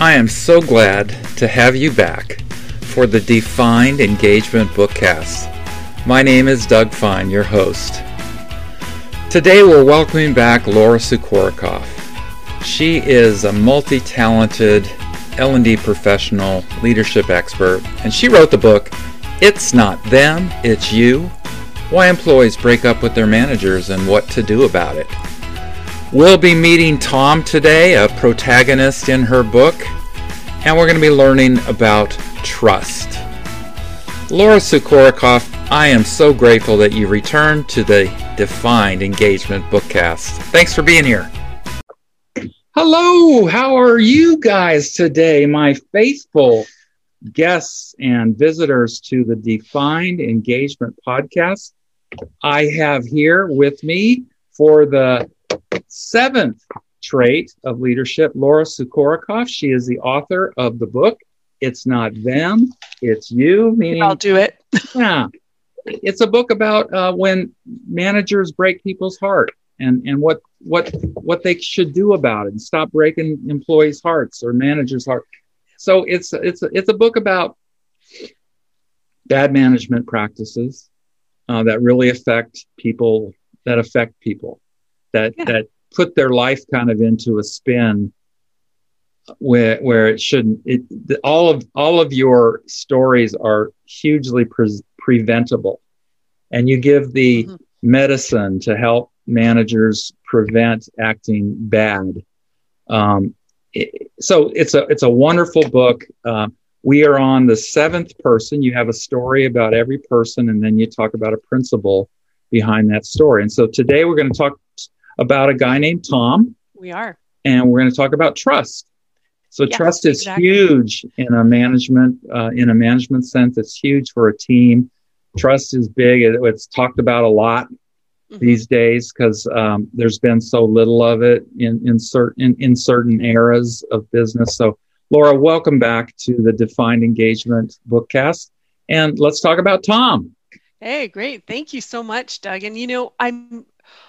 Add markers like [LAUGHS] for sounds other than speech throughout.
I am so glad to have you back for the Defined Engagement Bookcast. My name is Doug Fine, your host. Today we're welcoming back Laura Sukorocoff. She is a multi-talented L&D professional, leadership expert, and she wrote the book It's Not Them, It's You: Why Employees Break Up with Their Managers and What to Do About It. We'll be meeting Tom today, a protagonist in her book, and we're going to be learning about trust. Laura Sukorocoff, I am so grateful that you returned to the Defined Engagement Bookcast. Thanks for being here. Hello, how are you guys today, my faithful guests and visitors to the Defined Engagement Podcast? I have here with me for the seventh trait of leadership, Laura Sukorocoff. She is the author of the book, It's Not Them, It's You, meaning I'll do it. [LAUGHS] yeah. It's a book about uh, when managers break people's heart and, and what what what they should do about it and stop breaking employees' hearts or managers' heart. So it's it's it's a book about bad management practices uh, that really affect people that affect people that yeah. that put their life kind of into a spin where where it shouldn't it all of all of your stories are hugely pre- preventable. And you give the mm-hmm. medicine to help managers prevent acting bad. Um, it, so it's a it's a wonderful book. Uh, we are on the seventh person. You have a story about every person and then you talk about a principle behind that story. And so today we're going to talk about a guy named Tom. We are. And we're going to talk about trust. So yes, trust is exactly. huge in a management uh, in a management sense. It's huge for a team. Trust is big. It, it's talked about a lot mm-hmm. these days because um, there's been so little of it in in certain in, in certain eras of business. So Laura, welcome back to the Defined Engagement Bookcast, and let's talk about Tom. Hey, great. Thank you so much, Doug. And you know, I'm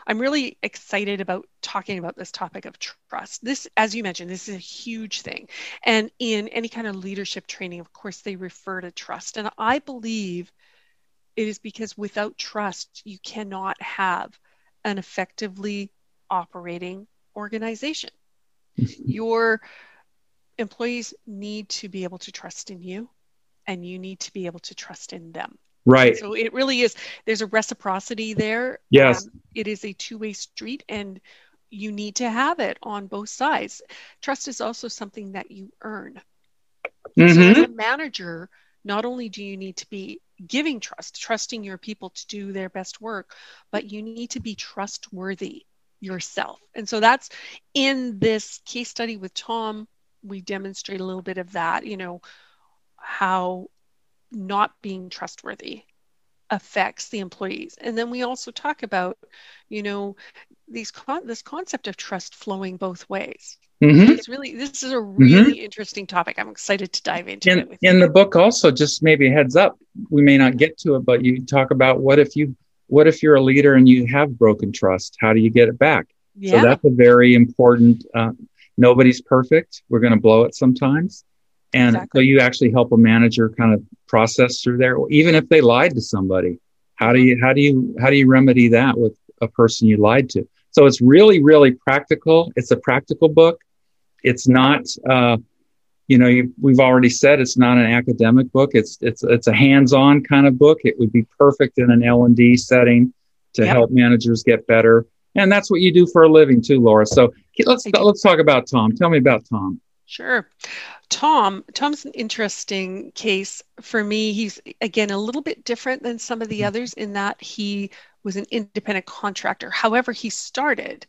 I'm really excited about talking about this topic of trust. This, as you mentioned, this is a huge thing. And in any kind of leadership training, of course, they refer to trust. And I believe it is because without trust, you cannot have an effectively operating organization. Mm-hmm. Your employees need to be able to trust in you, and you need to be able to trust in them. Right. So it really is, there's a reciprocity there. Yes. Um, it is a two way street and you need to have it on both sides. Trust is also something that you earn. Mm-hmm. So as a manager, not only do you need to be giving trust, trusting your people to do their best work, but you need to be trustworthy yourself. And so that's in this case study with Tom, we demonstrate a little bit of that, you know, how not being trustworthy affects the employees. And then we also talk about you know these con- this concept of trust flowing both ways. Mm-hmm. it's really this is a really mm-hmm. interesting topic. I'm excited to dive into in, it in the book also just maybe heads up we may not get to it but you talk about what if you what if you're a leader and you have broken trust? How do you get it back? Yeah. so that's a very important uh, nobody's perfect. We're going to blow it sometimes and exactly. so you actually help a manager kind of process through there, even if they lied to somebody. How do you how do you how do you remedy that with a person you lied to? So it's really really practical. It's a practical book. It's not uh, you know you, we've already said it's not an academic book. It's it's it's a hands-on kind of book. It would be perfect in an L and D setting to yep. help managers get better. And that's what you do for a living too, Laura. So let's let's talk about Tom. Tell me about Tom. Sure. Tom, Tom's an interesting case for me. He's again a little bit different than some of the mm-hmm. others in that he was an independent contractor. However, he started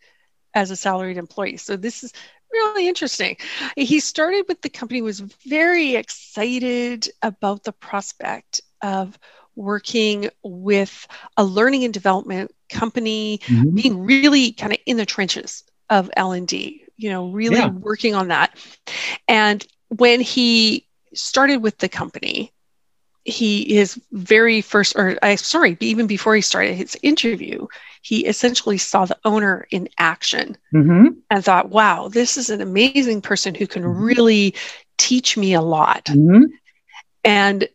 as a salaried employee. So this is really interesting. He started with the company was very excited about the prospect of working with a learning and development company mm-hmm. being really kind of in the trenches of L&D you know, really yeah. working on that. And when he started with the company, he his very first or I sorry, even before he started his interview, he essentially saw the owner in action Mm-hmm. and thought, wow, this is an amazing person who can Mhm. really teach me a lot. Mm-hmm. And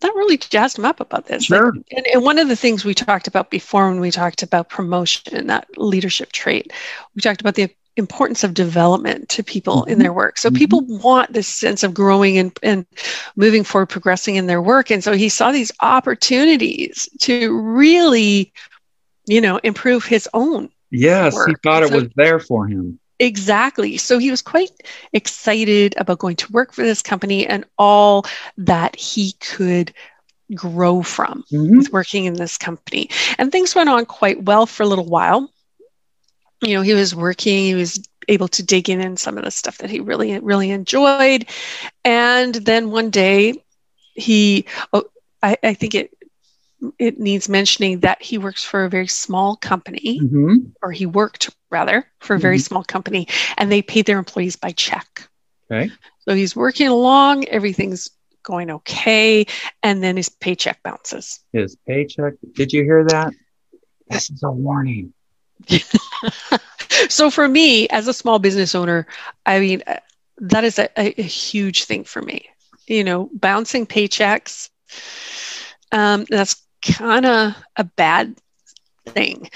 that really jazzed him up about this. Like, and, and one of the things we talked about before when we talked about promotion, that leadership trait, we talked about the importance of development to people in Mhm. their work. So Mhm. people want this sense of growing and, and moving forward, progressing in their work. And so he saw these opportunities to really, you know, improve his own Yes, he Work. thought it So- was there for him. Exactly. So he was quite excited about going to work for this company and all that he could grow from Mhm. with working in this company. And things went on quite well for a little while. You know, he was working, he was able to dig in in some of the stuff that he really, really enjoyed. And then one day he, oh, I, I think it, it needs mentioning that he works for a very small company Mhm. or he worked rather for a very Mhm. small company and they paid their employees by check. Okay. So he's working along, everything's going okay, and then his paycheck bounces. His paycheck. Did you hear that? This is a warning. [LAUGHS] so for me, as a small business owner, I mean, uh, that is a, a, huge thing for me. You know, bouncing paychecks, um, that's kind of a bad thing.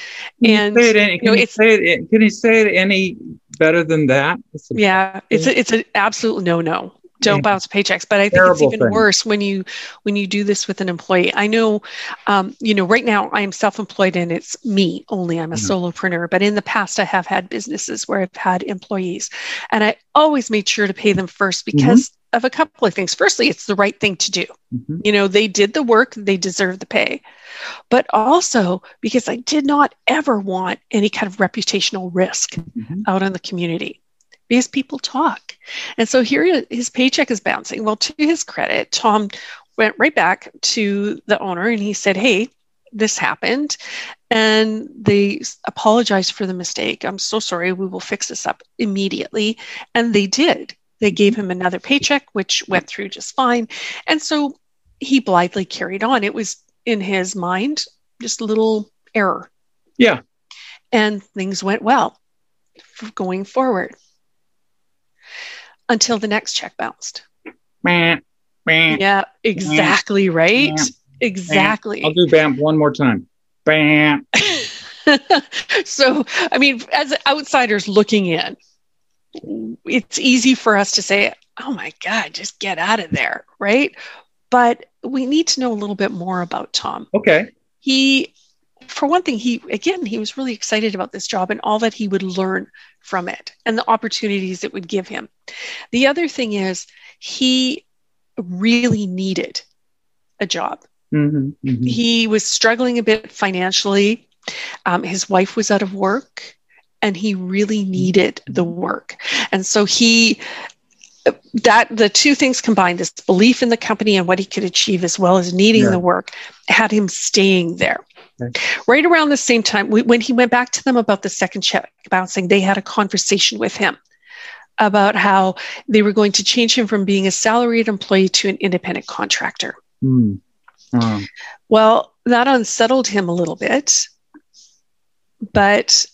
Can And, you any, can, know, you it's- say it, can you say it any better than that? It's Yeah, it's a, it's an absolute no no. Don't bounce paychecks. But I think it's even thing. worse when you when you do this with an employee. I know, um, you know, right now I am self-employed and it's me only. I'm a Mhm. solopreneur. But in the past, I have had businesses where I've had employees, and I always made sure to pay them first Mm-hmm. because of a couple of things. Firstly, it's the right thing to do. Mhm. You know, they did the work, they deserve the pay. But also because I did not ever want any kind of reputational risk Mhm. out in the community because people talk. And so here his paycheck is bouncing. Well, to his credit, Tom went right back to the owner and he said, Hey, this happened. And they apologized for the mistake. I'm so sorry. We will fix this up immediately. And they did. They gave him another paycheck, which went through just fine. And so he blithely carried on. It was in his mind just a little error. Yeah. And things went well going forward until the next check bounced. Yeah, exactly right. Exactly. I'll do BAMP one more time. Bam. [LAUGHS] so, I mean, as outsiders looking in, it's easy for us to say, oh my God, just get out of there, right? But we need to know a little bit more about Tom. Okay. He, for one thing, he, again, he was really excited about this job and all that he would learn from it and the opportunities it would give him. The other thing is, he really needed a job. hmm He was struggling a bit financially. Um, his wife was out of work and he really needed the work. And so he, that the two things combined, this belief in the company and what he could achieve, as well as needing Yeah. the work, had him staying there. Right around the same time, we, when he went back to them about the second check bouncing, they had a conversation with him about how they were going to change him from being a salaried employee to an independent contractor. Mm. Um, Well, that unsettled him a little bit, but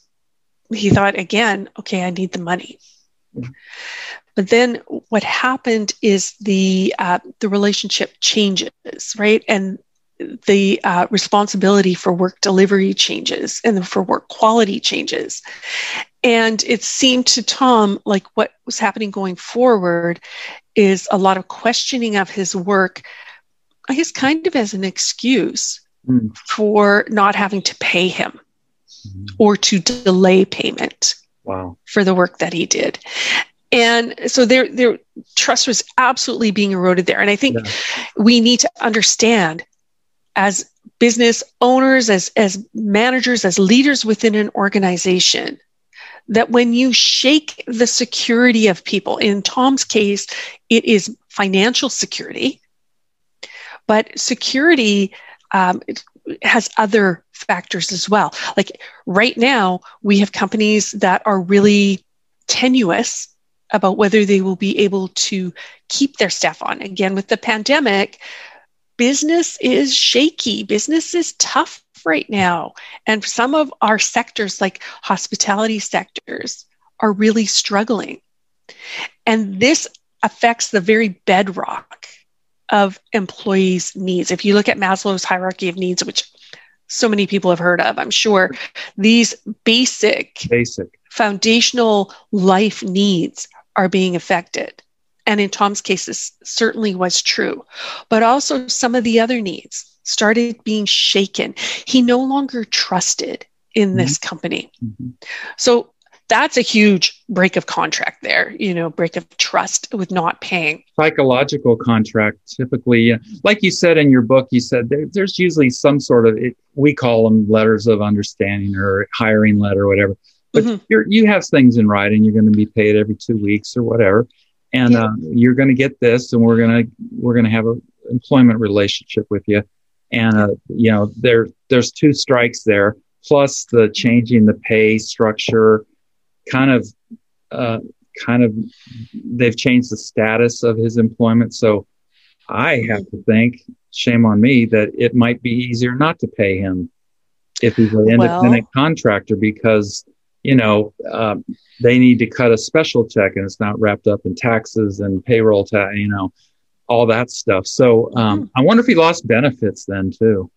he thought again, okay, I need the money. Yeah. But then what happened is the uh, the relationship changes, right? And the uh, responsibility for work delivery changes and for work quality changes. And it seemed to Tom like what was happening going forward is a lot of questioning of his work, I guess, kind of as an excuse Mm. for not having to pay him Mhm. or to delay payment Wow. for the work that he did. And so their their trust was absolutely being eroded there. And I think Yeah. we need to understand as business owners, as as managers, as leaders within an organization, that when you shake the security of people, in Tom's case, it is financial security, but security um, has other factors as well. Like right now, we have companies that are really tenuous about whether they will be able to keep their staff on. Again, with the pandemic, business is shaky, business is tough right now. And some of our sectors, like hospitality sectors, are really struggling. And this affects the very bedrock of employees' needs. If you look at Maslow's hierarchy of needs, which so many people have heard of, I'm sure these basic, basic foundational life needs are being affected. And in Tom's case, this certainly was true. But also some of the other needs started being shaken. He no longer trusted in mm-hmm. this company. Mm-hmm. So that's a huge break of contract there, you know, break of trust with not paying. Psychological contract, typically, like you said in your book, you said there, there's usually some sort of, it, we call them letters of understanding or hiring letter or whatever. But mm-hmm. you're, you have things in writing. You're going to be paid every two weeks or whatever, and yeah. uh, you're going to get this, and we're going to we're going to have an employment relationship with you. And uh, you know, there there's two strikes there, plus the changing the pay structure kind of uh, kind of they've changed the status of his employment. So I have to think, shame on me, that it might be easier not to pay him if he's an independent well, contractor because you know uh, they need to cut a special check and it's not wrapped up in taxes and payroll tax, you know, all that stuff. So um, mm-hmm. I wonder if he lost benefits then too.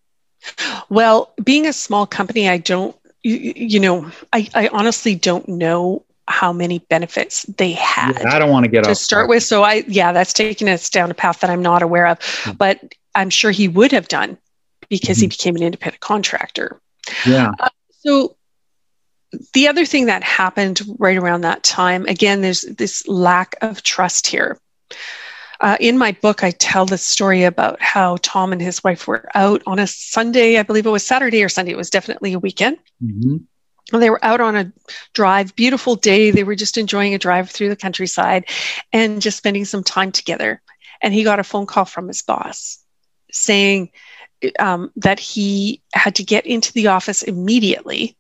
Well, being a small company, I don't you, you know, I, I honestly don't know how many benefits they had. Yeah, I don't want to get to start with. So I, yeah, that's taking us down a path that I'm not aware of, mm-hmm. but I'm sure he would have done because mm-hmm. he became an independent contractor. Yeah. Uh, so the other thing that happened right around that time, again, there's this lack of trust here. Uh, in my book, I tell the story about how Tom and his wife were out on a Sunday. I believe it was Saturday or Sunday. It was definitely a weekend. Mm-hmm. They were out on a drive, beautiful day. They were just enjoying a drive through the countryside and just spending some time together. And he got a phone call from his boss saying um, that he had to get into the office immediately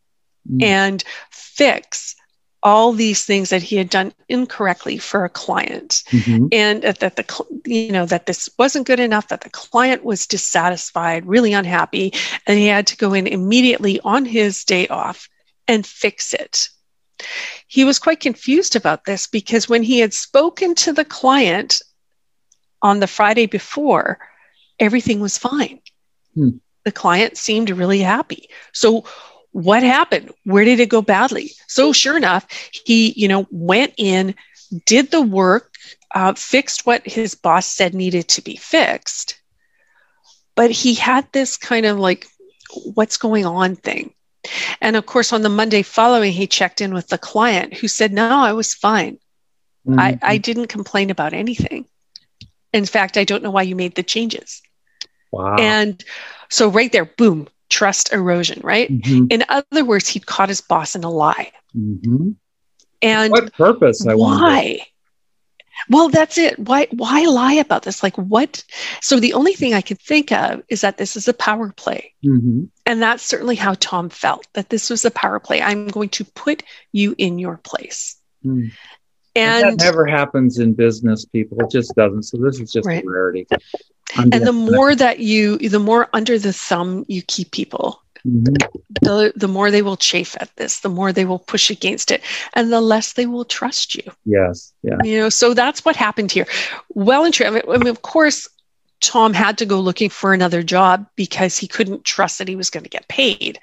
mm-hmm. and fix all these things that he had done incorrectly for a client mm-hmm. and that the you know that this wasn't good enough that the client was dissatisfied really unhappy and he had to go in immediately on his day off and fix it he was quite confused about this because when he had spoken to the client on the friday before everything was fine hmm. the client seemed really happy so what happened? Where did it go badly? So sure enough, he, you know, went in, did the work, uh, fixed what his boss said needed to be fixed. But he had this kind of like, what's going on thing. And of course, on the Monday following, he checked in with the client who said, no, I was fine. Mm-hmm. I, I didn't complain about anything. In fact, I don't know why you made the changes. Wow. And so right there, boom, trust erosion, right? Mm-hmm. In other words, he'd caught his boss in a lie. Mm-hmm. And what purpose? I why? Wonder. Well, that's it. Why why lie about this? Like what? So the only thing I can think of is that this is a power play. Mm-hmm. And that's certainly how Tom felt that this was a power play. I'm going to put you in your place. Mm. And, and, that never happens in business, people. It just doesn't. So this is just right. a rarity. I'm and the more that you, the more under the thumb you keep people, mm-hmm. the, the more they will chafe at this, the more they will push against it, and the less they will trust you. Yes. Yeah. You know, so that's what happened here. Well and true. I mean, I mean, of course, Tom had to go looking for another job because he couldn't trust that he was going to get paid.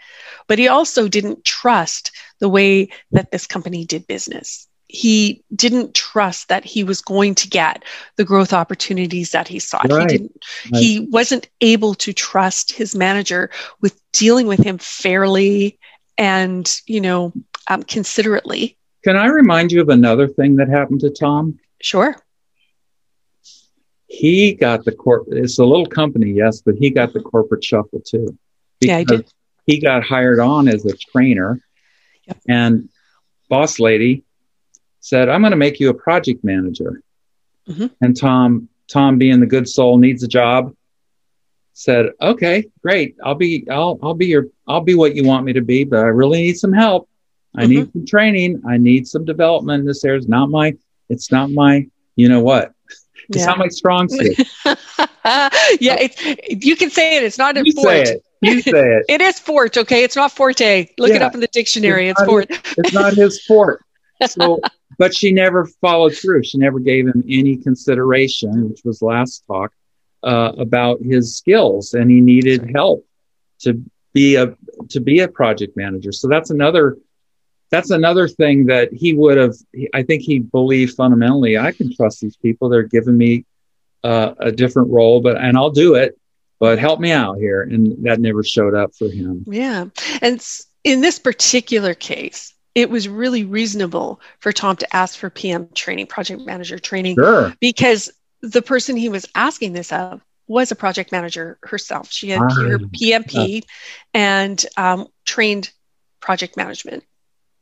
But he also didn't trust the way that this company did business he didn't trust that he was going to get the growth opportunities that he sought. Right. He didn't right. he wasn't able to trust his manager with dealing with him fairly and, you know, um, considerately. Can I remind you of another thing that happened to Tom? Sure. He got the corp it's a little company, yes, but he got the corporate shuffle too. Yeah, I did. He got hired on as a trainer. Yep. And boss lady said, I'm going to make you a project manager. Mm-hmm. And Tom, Tom being the good soul needs a job, said, okay, great. I'll be, I'll, I'll be your, I'll be what you want me to be, but I really need some help. I mm-hmm. need some training. I need some development. This area is not my, it's not my, you know what? [LAUGHS] It's yeah. not my strong suit. [LAUGHS] yeah, it's you can say it. It's not important. you say it. [LAUGHS] It is fort, okay? It's not forte. Look yeah. it up in the dictionary. It's, it's fort. it's not his fort. So, but she never followed through. She never gave him any consideration, which was last talk, uh, about his skills, and he needed help to be a to be a project manager. So that's another that's another thing that he would have. I think he believed fundamentally. I can trust these people. They're giving me uh, a different role, but and I'll do it. But help me out here, and that never showed up for him. Yeah, and in this particular case, it was really reasonable for Tom to ask for PM training, project manager training, sure. because the person he was asking this of was a project manager herself. She had her PMP and um, trained project management.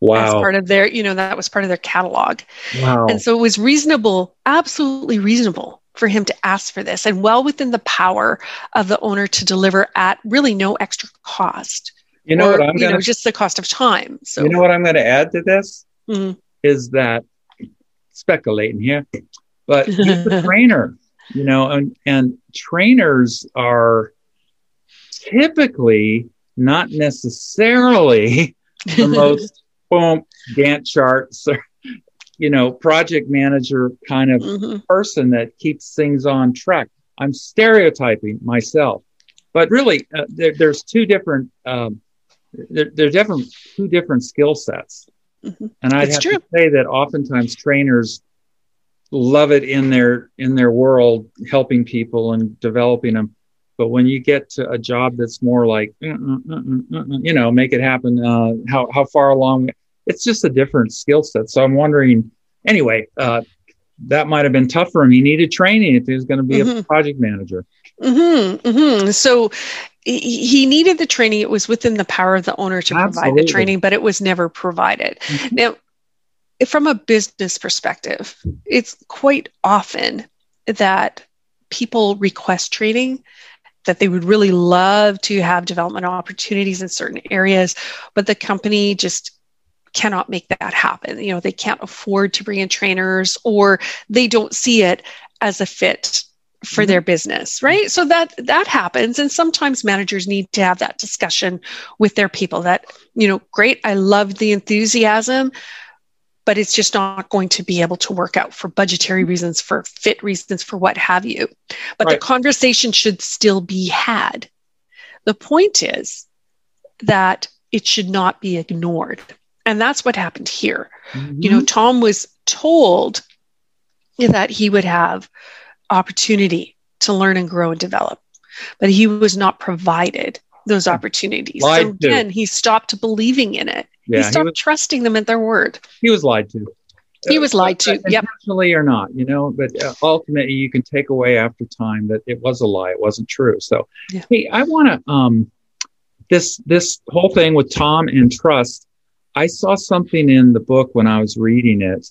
Wow. As part of their, you know, that was part of their catalog. Wow. And so it was reasonable, absolutely reasonable for him to ask for this and well within the power of the owner to deliver at really no extra cost. You know or, what I'm you know, just the cost of time. So you know what I'm going to add to this mm-hmm. is that speculating here, but [LAUGHS] he's a trainer, you know, and and trainers are typically not necessarily [LAUGHS] the most [LAUGHS] boom Gantt charts or you know project manager kind of mm-hmm. person that keeps things on track. I'm stereotyping myself, but really uh, there, there's two different um, there, are different two different skill sets. Mm-hmm. And it's have true. to say that oftentimes trainers love it in their in their world, helping people and developing them. But when you get to a job that's more like, uh, uh, uh, you know, make it happen. Uh, how how far along? It's just a different skill set. So I'm wondering. Anyway, uh, that might have been tough for him. He needed training if he was going to be mm-hmm. a project manager. Mm-hmm, mm-hmm. So he needed the training. It was within the power of the owner to Absolutely. provide the training, but it was never provided. Mm-hmm. Now, from a business perspective, it's quite often that people request training that they would really love to have development opportunities in certain areas, but the company just cannot make that happen. You know, they can't afford to bring in trainers or they don't see it as a fit for their mm-hmm. business right so that that happens and sometimes managers need to have that discussion with their people that you know great i love the enthusiasm but it's just not going to be able to work out for budgetary reasons for fit reasons for what have you but right. the conversation should still be had the point is that it should not be ignored and that's what happened here mm-hmm. you know tom was told that he would have opportunity to learn and grow and develop. But he was not provided those opportunities. Lied so again, to. he stopped believing in it. Yeah, he stopped he was, trusting them at their word. He was lied to. He was lied to. Yep. Intentionally or not, you know, but uh, ultimately you can take away after time that it was a lie. It wasn't true. So, yeah. hey, I want to, um, this, this whole thing with Tom and trust, I saw something in the book when I was reading it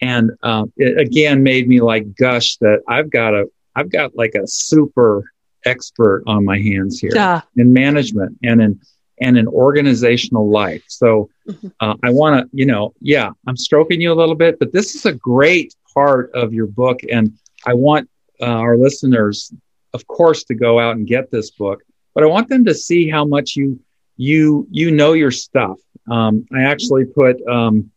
and um, it again made me like gush that I've got a I've got like a super expert on my hands here yeah. in management and in and in organizational life. So mm-hmm. uh, I want to, you know, yeah, I'm stroking you a little bit, but this is a great part of your book, and I want uh, our listeners, of course, to go out and get this book. But I want them to see how much you you you know your stuff. Um, I actually put um,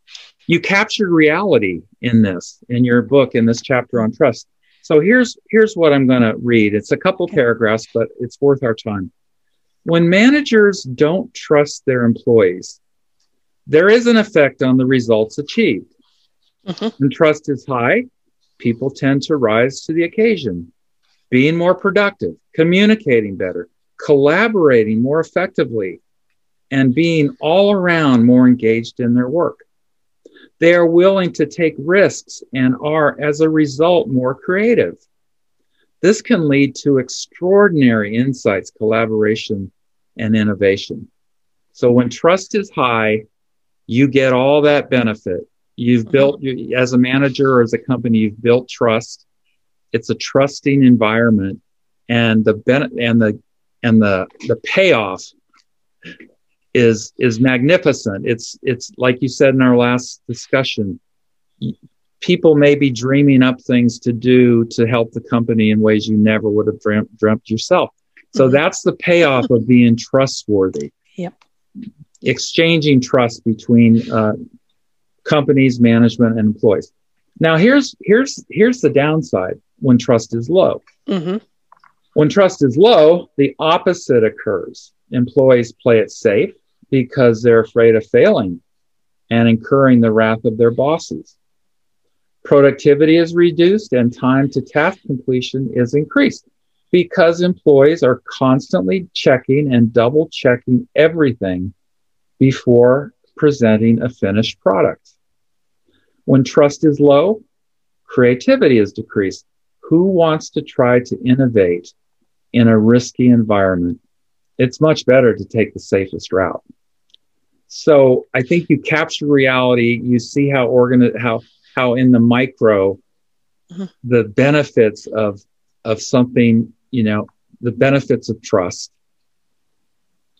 you captured reality in this in your book in this chapter on trust. So here's here's what i'm going to read. It's a couple paragraphs but it's worth our time. When managers don't trust their employees there is an effect on the results achieved. Mm-hmm. when trust is high people tend to rise to the occasion being more productive communicating better collaborating more effectively and being all around more engaged in their work they are willing to take risks and are, as a result, more creative. This can lead to extraordinary insights, collaboration, and innovation. So when trust is high, you get all that benefit. You've mm-hmm. built, as a manager or as a company, you've built trust. It's a trusting environment, and the ben- and the and the the payoff is is magnificent. It's it's like you said in our last discussion. People may be dreaming up things to do to help the company in ways you never would have dreamt, dreamt yourself. So mm-hmm. that's the payoff of being trustworthy. Yep. Exchanging trust between uh, companies, management, and employees. Now here's here's here's the downside when trust is low. Mm-hmm. When trust is low, the opposite occurs. Employees play it safe because they're afraid of failing and incurring the wrath of their bosses. Productivity is reduced and time to task completion is increased because employees are constantly checking and double checking everything before presenting a finished product. When trust is low, creativity is decreased. Who wants to try to innovate in a risky environment? It's much better to take the safest route. So I think you capture reality. You see how organ how how in the micro mm-hmm. the benefits of of something you know the benefits of trust.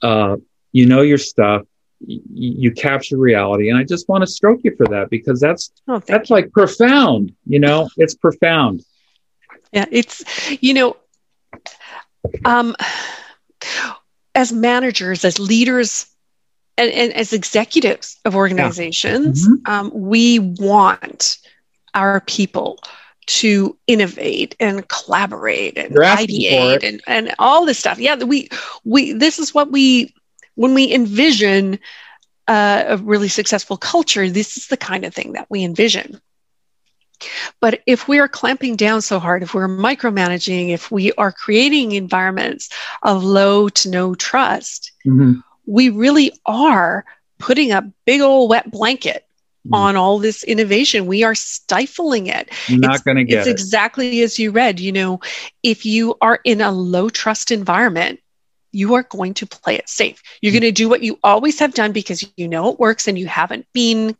Uh, you know your stuff. You, you capture reality, and I just want to stroke you for that because that's oh, that's you. like profound. You know, it's profound. Yeah, it's you know, um, as managers, as leaders and, and as executives of organizations, yeah. mm-hmm. um, we want our people to innovate and collaborate and ideate and, and all this stuff. Yeah, we we this is what we when we envision uh, a really successful culture, this is the kind of thing that we envision. But if we are clamping down so hard, if we're micromanaging, if we are creating environments of low to no trust, mm-hmm we really are putting a big old wet blanket mm. on all this innovation. We are stifling it. Not going to get it's it. exactly as you read. You know, if you are in a low trust environment, you are going to play it safe. You're mm. going to do what you always have done because you know it works and you haven't been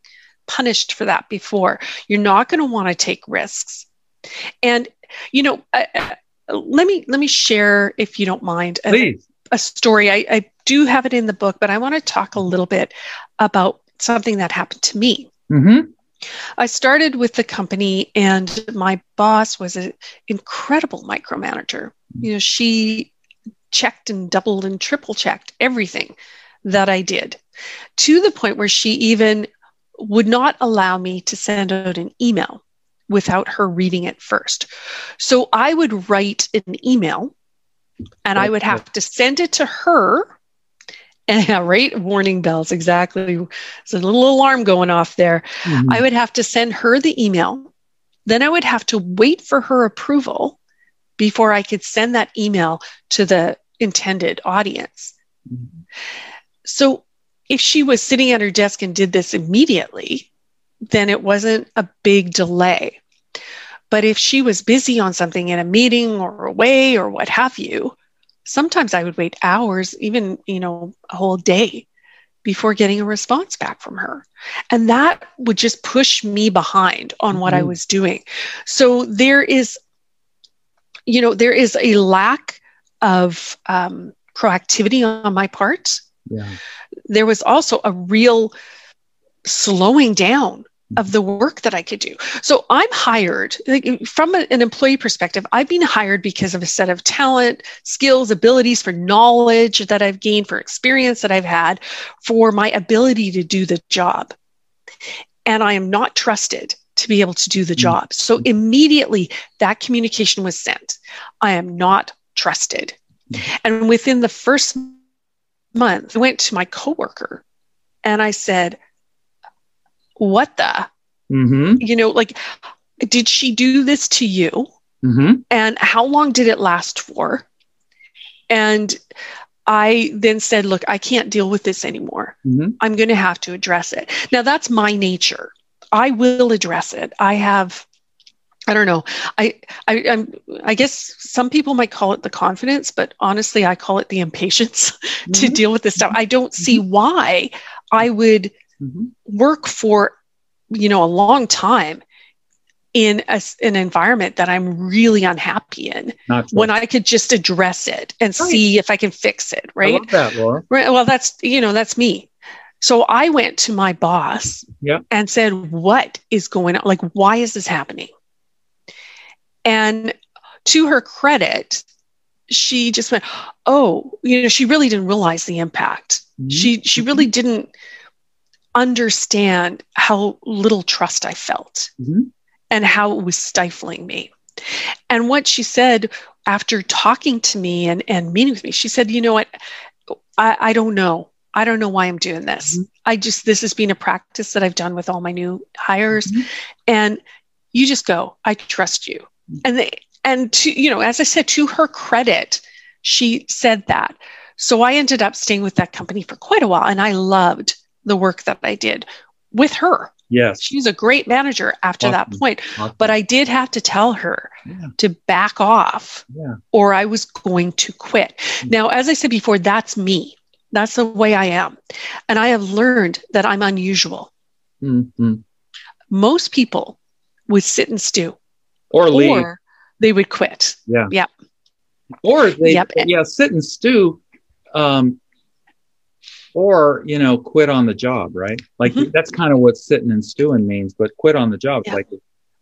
punished for that before. You're not going to want to take risks. And you know, uh, uh, let me let me share if you don't mind. Please a story. I, I do have it in the book, but I want to talk a little bit about something that happened to me. Mm-hmm. I started with the company, and my boss was an incredible micromanager. You know, she checked and doubled and triple checked everything that I did to the point where she even would not allow me to send out an email without her reading it first. So I would write an email and I would have to send it to her. And right, warning bells, exactly. There's a little alarm going off there. Mm-hmm. I would have to send her the email. Then I would have to wait for her approval before I could send that email to the intended audience. Mm-hmm. So if she was sitting at her desk and did this immediately, then it wasn't a big delay. But if she was busy on something in a meeting or away or what have you, sometimes I would wait hours, even, you know, a whole day before getting a response back from her. And that would just push me behind on what mm-hmm. I was doing. So there is, you know, there is a lack of um, proactivity on my part. Yeah. There was also a real slowing down of the work that I could do. So I'm hired like, from a, an employee perspective. I've been hired because of a set of talent, skills, abilities, for knowledge that I've gained, for experience that I've had, for my ability to do the job. And I am not trusted to be able to do the mm-hmm. job. So immediately that communication was sent. I am not trusted. Mm-hmm. And within the first month, I went to my coworker and I said, what the? Mm-hmm. You know, like, did she do this to you? Mm-hmm. And how long did it last for? And I then said, look, I can't deal with this anymore. Mm-hmm. I'm going to have to address it. Now, that's my nature. I will address it. I have I don't know. I, I, I'm, I guess some people might call it the confidence, but honestly, I call it the impatience [LAUGHS] mm-hmm. to deal with this stuff. I don't see mm-hmm. why I would mm-hmm. work for you know a long time in a, an environment that I'm really unhappy in when I could just address it and right. see if I can fix it. Right. That, Laura. Right. Well, that's, you know, that's me. So I went to my boss and said, what is going on? Like, why is this happening? And to her credit, she just went, "Oh, you know, she really didn't realize the impact. Mm-hmm. She she really didn't understand how little trust I felt mm-hmm. and how it was stifling me." And what she said after talking to me and, and meeting with me, she said, You know what? I, I don't know. I don't know why I'm doing this. Mm-hmm. I just, this has been a practice that I've done with all my new hires. Mm-hmm. And you just go, I trust you. Mm-hmm. And they, and to, you know, as I said, to her credit, she said that. So I ended up staying with that company for quite a while and I loved the work that I did with her. Yes. She's a great manager after awesome. that point. Awesome. But I did have to tell her yeah. to back off yeah. or I was going to quit. Mm-hmm. Now, as I said before, that's me. That's the way I am. And I have learned that I'm unusual. Mm-hmm. Most people would sit and stew or leave. Or they would quit. Yeah. Yep. Or they, yep. yeah, sit and stew. Um, or you know quit on the job right? Like mm-hmm. that's kind of what sitting and stewing means but quit on the job. Yeah. like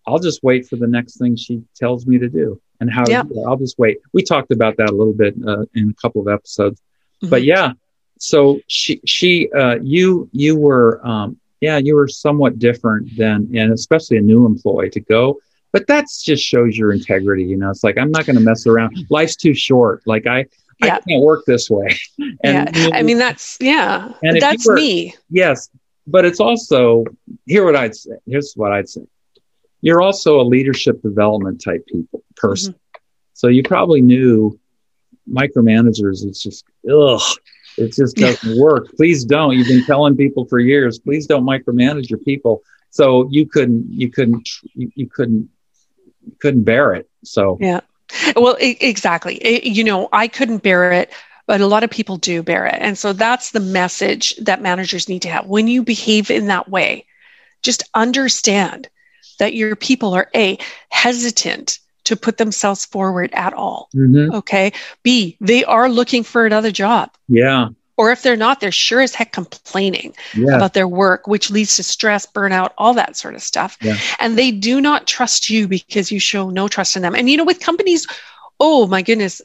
i'll just wait for the next thing she tells me to do. And how yeah. i'll just wait. We talked about that a little bit uh, in a couple of episodes. Mm-hmm. but yeah so she she uh, you you were um, yeah you were somewhat different than and especially a new employee to go. But that just shows your integrity you know? It's like i'm not going to mess around. Life's too short. Like i yeah. I can't work this way. [LAUGHS] And yeah. I mean, that's, yeah, that's were, me. Yes. But it's also, here what I'd say. Here's what I'd say. You're also a leadership development type people person. Mm-hmm. So you probably knew micromanagers. It's just, ugh, it just doesn't work. Please don't. You've been telling people for years, please don't micromanage your people. So you couldn't, you couldn't, you, you couldn't, you couldn't bear it. So yeah. Well, exactly. It, you know, I couldn't bear it, but a lot of people do bear it. And so that's the message that managers need to have. When you behave in that way, just understand that your people are A, hesitant to put themselves forward at all. Mm-hmm. Okay. B, they are looking for another job. Yeah. Or if they're not, they're sure as heck complaining yeah. about their work, which leads to stress, burnout, all that sort of stuff. Yeah. And they do not trust you because you show no trust in them. And, you know, with companies, oh my goodness,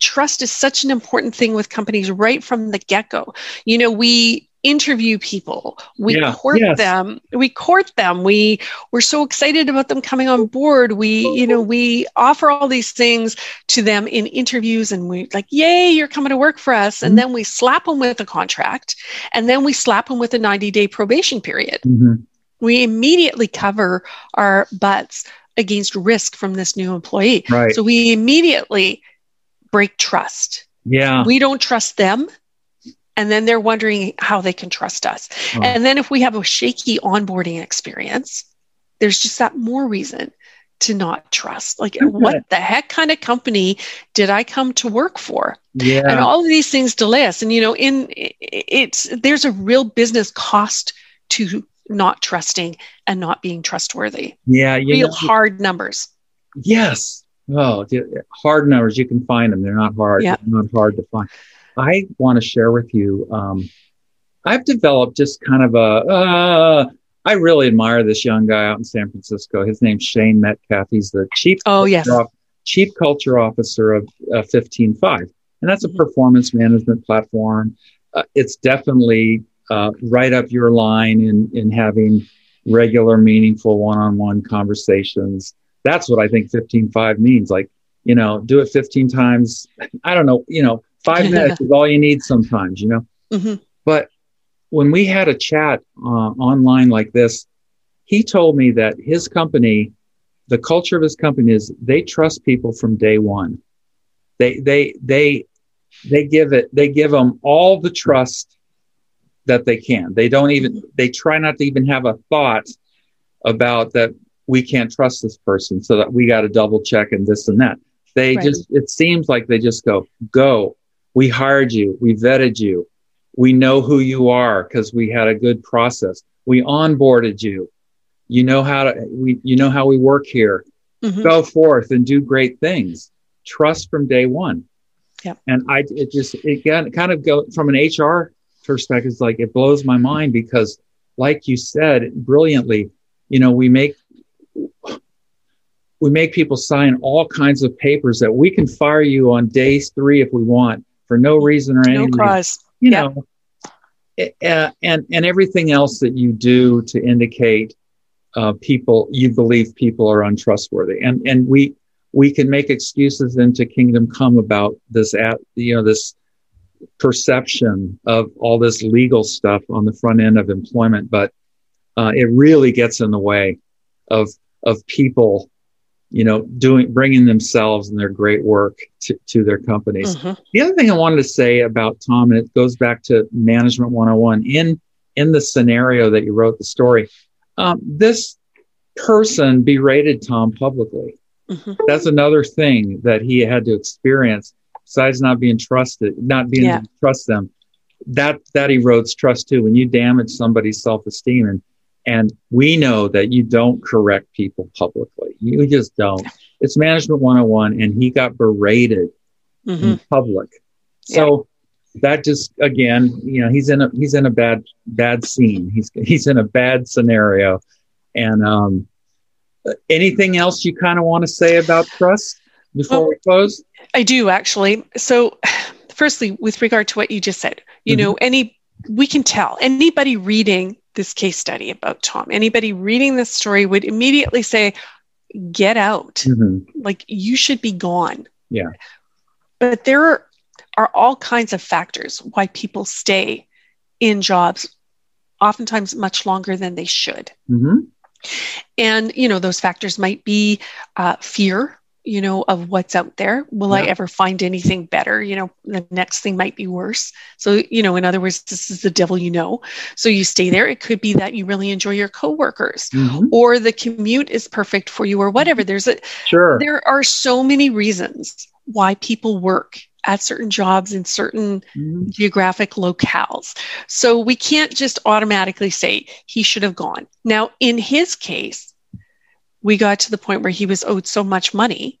trust is such an important thing with companies right from the get go. You know, we interview people. We yeah, court yes. them. We court them. We we're so excited about them coming on board. We you know we offer all these things to them in interviews and we like yay you're coming to work for us. And mm-hmm. then we slap them with a contract and then we slap them with a 90 day probation period. Mm-hmm. we immediately cover our butts against risk from this new employee. Right. so we immediately break trust. Yeah. We don't trust them and then they're wondering how they can trust us. Oh. And then if we have a shaky onboarding experience, there's just that more reason to not trust. Like, okay. what the heck kind of company did I come to work for? Yeah. And all of these things delay us. And you know, in it's there's a real business cost to not trusting and not being trustworthy. Yeah, real know, hard numbers. Yes. Oh, hard numbers. You can find them. They're not hard. Yeah. They're not hard to find. I want to share with you. Um, I've developed just kind of a. Uh, I really admire this young guy out in San Francisco. His name's Shane Metcalf. He's the chief. Oh yes. chief culture officer of uh, 15Five, and that's a mm-hmm. performance management platform. Uh, it's definitely uh, right up your line in in having regular, meaningful one-on-one conversations. That's what I think 15Five means. Like, you know, do it 15 times. [LAUGHS] I don't know, you know, Five [LAUGHS] minutes is all you need sometimes, you know? Mm-hmm. But when we had a chat uh, online like this, he told me that his company, the culture of his company is they trust people from day one. They, they, they, they give it, they give them all the trust that they can. They don't even, they try not to even have a thought about that we can't trust this person so that we got to double check and this and that. They right. just, it seems like they just go, go, we hired you, we vetted you, we know who you are because we had a good process. We onboarded you. You know how to we you know how we work here. Mm-hmm. Go forth and do great things. Trust from day one. Yeah. And I it just it kind of go from an HR perspective, it's like it blows my mind because like you said brilliantly, you know, we make we make people sign all kinds of papers that we can fire you on day three if we want for no reason or anything. No cause. You yeah. know, uh, and and everything else that you do to indicate uh, people you believe people are untrustworthy, and and we we can make excuses into kingdom come about this at you know this perception of all this legal stuff on the front end of employment, but uh, it really gets in the way of of people you know, doing bringing themselves and their great work to, to their companies. Mm-hmm. The other thing I wanted to say about Tom, and it goes back to Management 101 in in the scenario that you wrote the story, um, this person berated Tom publicly. Mm-hmm. That's another thing that he had to experience. Besides not being trusted, not being yeah. to trust them, that that erodes trust too. When you damage somebody's self esteem and and we know that you don't correct people publicly. You just don't. It's management 101, and he got berated mm-hmm. in public. So yeah. that just again, you know, he's in a he's in a bad bad scene. He's he's in a bad scenario. And um, anything else you kind of want to say about trust before well, we close? I do actually. So, [SIGHS] firstly, with regard to what you just said, you mm-hmm. know, any we can tell anybody reading this case study about Tom, anybody reading this story would immediately say, get out. Mm-hmm. Like you should be gone. Yeah. But there are, are all kinds of factors why people stay in jobs, oftentimes much longer than they should. Mm-hmm. And, you know, those factors might be uh, fear, you know, of what's out there. Will yeah. I ever find anything better? You know, the next thing might be worse. So, you know, in other words, this is the devil you know. So you stay there. It could be that you really enjoy your coworkers mm-hmm. or the commute is perfect for you or whatever. There's a sure. There are so many reasons why people work at certain jobs in certain mm-hmm. geographic locales. So we can't just automatically say he should have gone. Now, in his case, we got to the point where he was owed so much money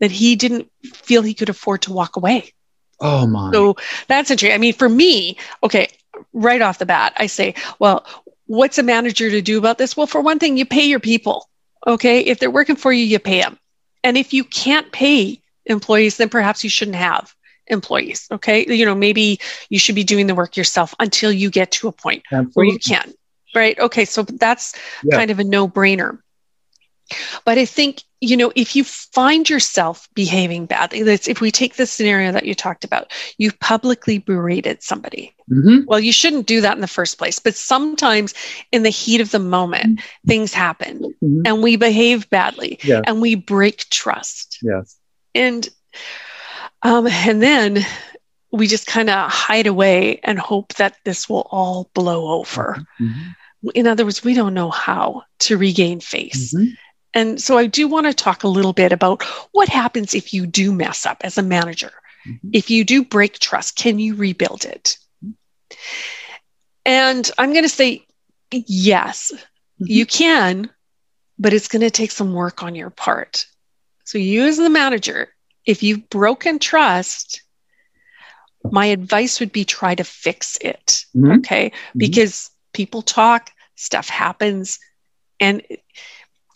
that he didn't feel he could afford to walk away. Oh my. So that's interesting. I mean, for me, okay, right off the bat, I say, well, what's a manager to do about this? Well, for one thing, you pay your people. Okay. If they're working for you, you pay them. And if you can't pay employees, then perhaps you shouldn't have employees. Okay. You know, maybe you should be doing the work yourself until you get to a point Absolutely. where you can. Right. Okay. So that's yeah. kind of a no brainer. But I think, you know, if you find yourself behaving badly, that's if we take the scenario that you talked about, you've publicly berated somebody. Mm-hmm. Well, you shouldn't do that in the first place. But sometimes in the heat of the moment, mm-hmm. things happen mm-hmm. and we behave badly yeah. and we break trust. Yes. And um, and then we just kind of hide away and hope that this will all blow over. Mm-hmm. In other words, we don't know how to regain face. Mm-hmm. And so I do want to talk a little bit about what happens if you do mess up as a manager. Mm-hmm. If you do break trust, can you rebuild it? And I'm going to say yes, mm-hmm. you can, but it's going to take some work on your part. So, you as the manager, if you've broken trust, my advice would be try to fix it. Mm-hmm. Okay. Mm-hmm. Because people talk, stuff happens, and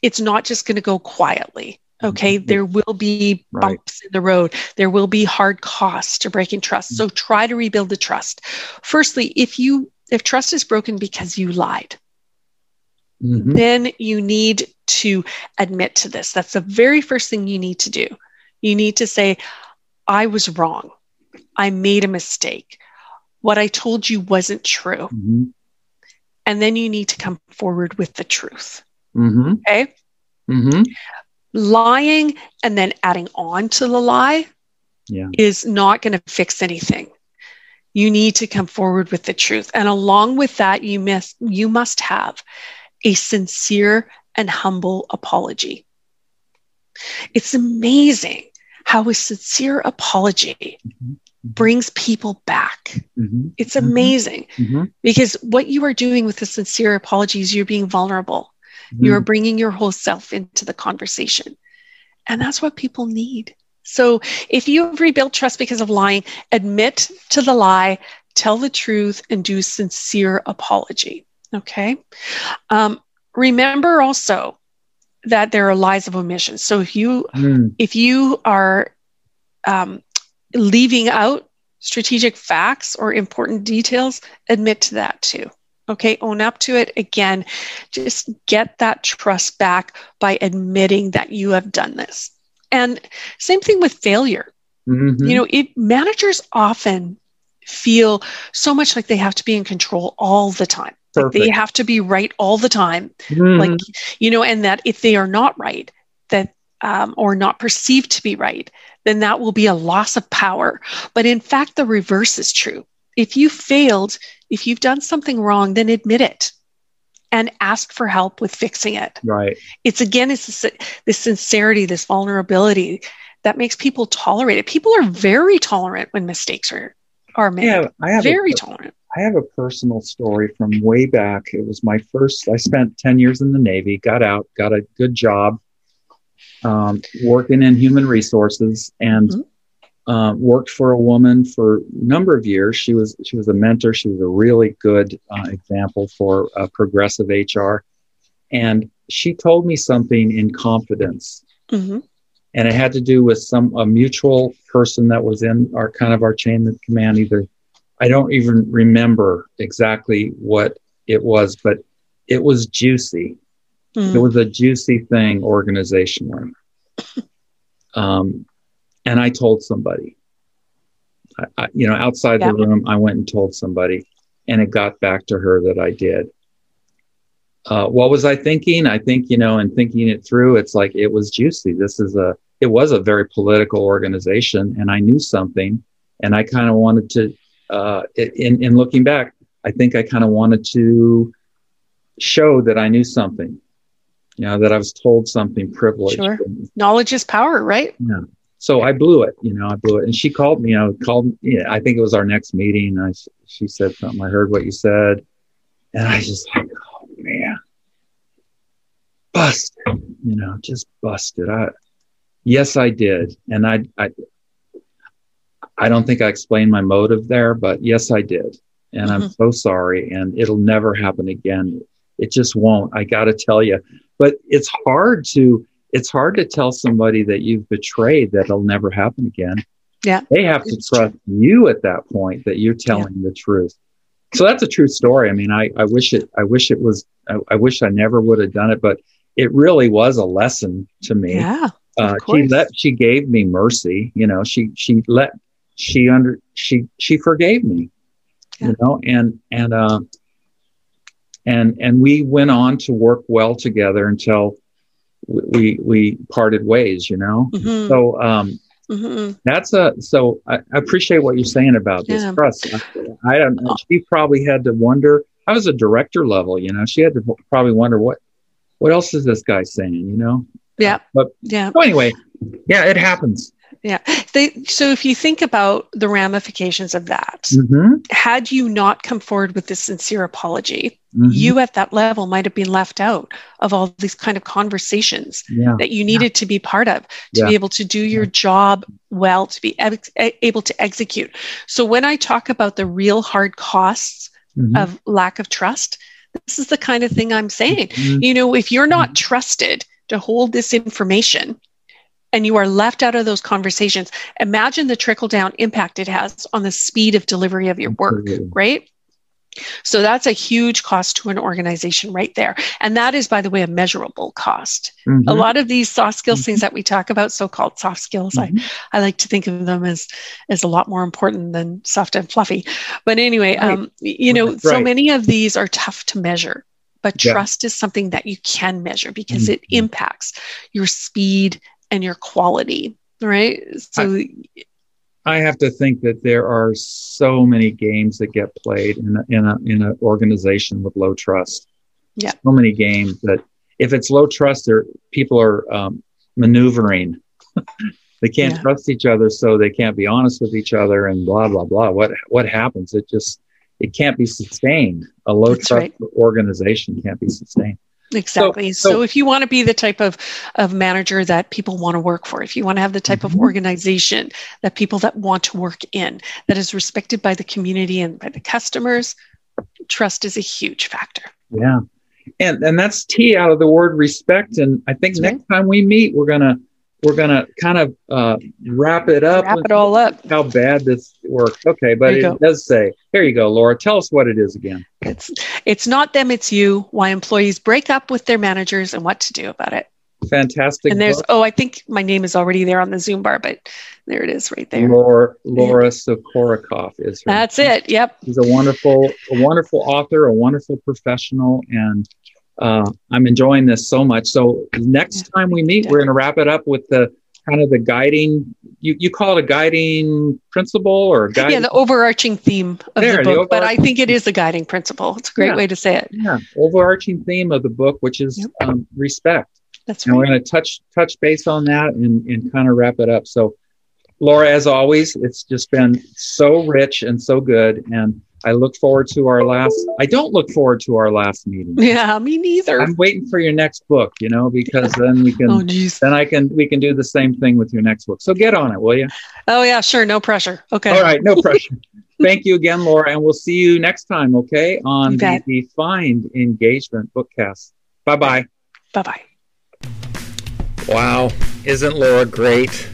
it's not just going to go quietly. Okay, mm-hmm. there will be bumps right. in the road. There will be hard costs to breaking trust. So try to rebuild the trust. Firstly, if you if trust is broken because you lied, mm-hmm. then you need to admit to this. That's the very first thing you need to do. You need to say, I was wrong. I made a mistake. What I told you wasn't true. Mm-hmm. And then you need to come forward with the truth. Mm-hmm. Okay. Mm-hmm. Lying and then adding on to the lie yeah. is not going to fix anything. You need to come forward with the truth. And along with that, you must, you must have a sincere and humble apology. It's amazing how a sincere apology mm-hmm. brings people back. Mm-hmm. It's mm-hmm. amazing mm-hmm. because what you are doing with a sincere apology is you're being vulnerable. Mm-hmm. You're bringing your whole self into the conversation. And that's what people need. So if you've rebuilt trust because of lying, admit to the lie, tell the truth, and do sincere apology. Okay. Um, remember also that there are lies of omission. So if you mm. if you are um, leaving out strategic facts or important details, admit to that too. Okay, own up to it. Again, just get that trust back by admitting that you have done this. And same thing with failure. Mm-hmm. You know, it, managers often feel so much like they have to be in control all the time. Like they have to be right all the time. Mm-hmm. Like, you know, and that if they are not right, that um, or not perceived to be right, then that will be a loss of power. But in fact, the reverse is true. If you failed, if you've done something wrong, then admit it and ask for help with fixing it. Right. It's again, it's this, this sincerity, this vulnerability that makes people tolerate it. People are very tolerant when mistakes are are made. Yeah, I have very a, tolerant. I have a personal story from way back. It was my first. I spent ten years in the Navy. Got out. Got a good job. Um, working in human resources and mm-hmm. Uh, worked for a woman for a number of years. She was she was a mentor. She was a really good uh, example for uh, progressive HR, and she told me something in confidence. Mm-hmm and it had to do with some a mutual person that was in our kind of our chain of command either i don't even remember exactly what it was but it was juicy mm. it was a juicy thing organizationally [LAUGHS] um, and i told somebody I, I, you know outside yeah. the room i went and told somebody and it got back to her that i did uh, what was I thinking? I think, you know, and thinking it through, it's like it was juicy. This is a, it was a very political organization, and I knew something, and I kind of wanted to. Uh, in in looking back, I think I kind of wanted to show that I knew something. You know, that I was told something privileged. Sure. Knowledge is power, right? Yeah. So I blew it. You know, I blew it, and she called me. You know, called. Yeah, I think it was our next meeting. I she said something. I heard what you said, and I just like, oh man, busted. You know, just busted. I Yes, I did, and I, I, I don't think I explained my motive there, but yes, I did, and mm-hmm. I'm so sorry, and it'll never happen again. It just won't. I got to tell you, but it's hard to it's hard to tell somebody that you've betrayed that it'll never happen again. Yeah, they have to trust you at that point that you're telling yeah. the truth. So that's a true story. I mean, I, I wish it. I wish it was. I, I wish I never would have done it, but it really was a lesson to me. Yeah uh, she let she gave me mercy you know she she let she under she she forgave me yeah. you know and and uh and and we went on to work well together until we we parted ways you know mm-hmm. so um mm-hmm. that's a so I, I, appreciate what you're saying about this yeah. trust I, I don't know she probably had to wonder i was a director level you know she had to probably wonder what what else is this guy saying you know yeah. But yeah. So anyway, yeah, it happens. Yeah. They, so if you think about the ramifications of that, mm-hmm. had you not come forward with this sincere apology, mm-hmm. you at that level might have been left out of all these kind of conversations yeah. that you needed yeah. to be part of to yeah. be able to do your job well, to be ex- able to execute. So when I talk about the real hard costs mm-hmm. of lack of trust, this is the kind of thing I'm saying. Mm-hmm. You know, if you're not mm-hmm. trusted, to hold this information and you are left out of those conversations, imagine the trickle down impact it has on the speed of delivery of your work, right? So that's a huge cost to an organization right there. And that is, by the way, a measurable cost. Mm-hmm. A lot of these soft skills mm-hmm. things that we talk about, so-called soft skills, mm-hmm. I, I like to think of them as, as a lot more important than soft and fluffy. But anyway, right. um, you know, right. so many of these are tough to measure. But yeah. trust is something that you can measure because mm-hmm. it impacts your speed and your quality, right? So I, I, have to think that there are so many games that get played in a, in a, in an organization with low trust. Yeah. So many games that if it's low trust, there people are um, maneuvering. [LAUGHS] they can't yeah. trust each other, so they can't be honest with each other, and blah blah blah. What what happens? It just it can't be sustained. A low That's trust right. organization can't be sustained. Exactly. So, so, so, if you want to be the type of, of manager that people want to work for, if you want to have the type mm-hmm. of organization that people that want to work in, that is respected by the community and by the customers, trust is a huge factor. Yeah. And and that's T out of the word respect. And I think That's next time we meet, we're gonna we're gonna kind of uh, wrap it up. Wrap it all up. How bad this works. Okay, but it go. does say. Here you go, Laura. Tell us what it is again. It's it's not them, it's you. Why employees break up with their managers and what to do about it. Fantastic. and there's book. oh, I think my name is already there on the Zoom bar, but there it is right there. Laura Laura Sukorocoff is her. That's it. Yep. She's a wonderful, a wonderful author, a wonderful professional, and uh, I'm enjoying this so much. So next time we meet, we're going to wrap it up with the kind of the guiding. You you call it a guiding principle or a guiding? Yeah, the overarching theme of There, the the book, but I think it is a guiding principle. It's a great Yeah. way to say it. yeah, overarching theme of the book, which is Yep. um, respect. That's And we're going to touch touch base on that and, and kind of wrap it up. So, Laura, as always, it's just been so rich and so good, and I look forward to our last. I don't look forward to our last meeting. Yeah, me neither. I'm waiting for your next book, you know, because [LAUGHS] then we can oh, geez. then I can we can do the same thing with your next book. So get on it, will you? Oh, yeah, sure. No pressure. Okay. All right, no [LAUGHS] pressure. Thank you again, Laura, and we'll see you next time, okay? On You the bet. Defined Engagement Bookcast. Bye bye. Bye bye. Wow, isn't Laura great?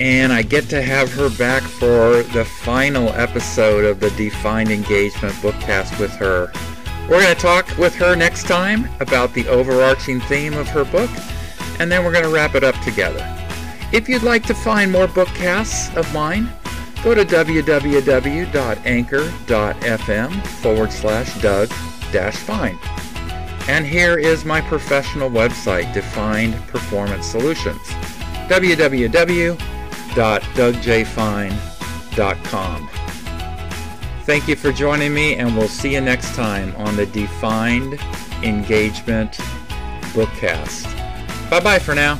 And I get to have her back for the final episode of the Defined Engagement Bookcast with her. We're going to talk with her next time about the overarching theme of her book, and then we're going to wrap it up together. If you'd like to fine more bookcasts of mine, go to www.anchor.fm forward slash Doug dash find. And here is my professional website, Defined Performance Solutions, www.dougjfine.com. Thank you for joining me, and we'll see you next time on the Defined Engagement Bookcast. Bye bye for now.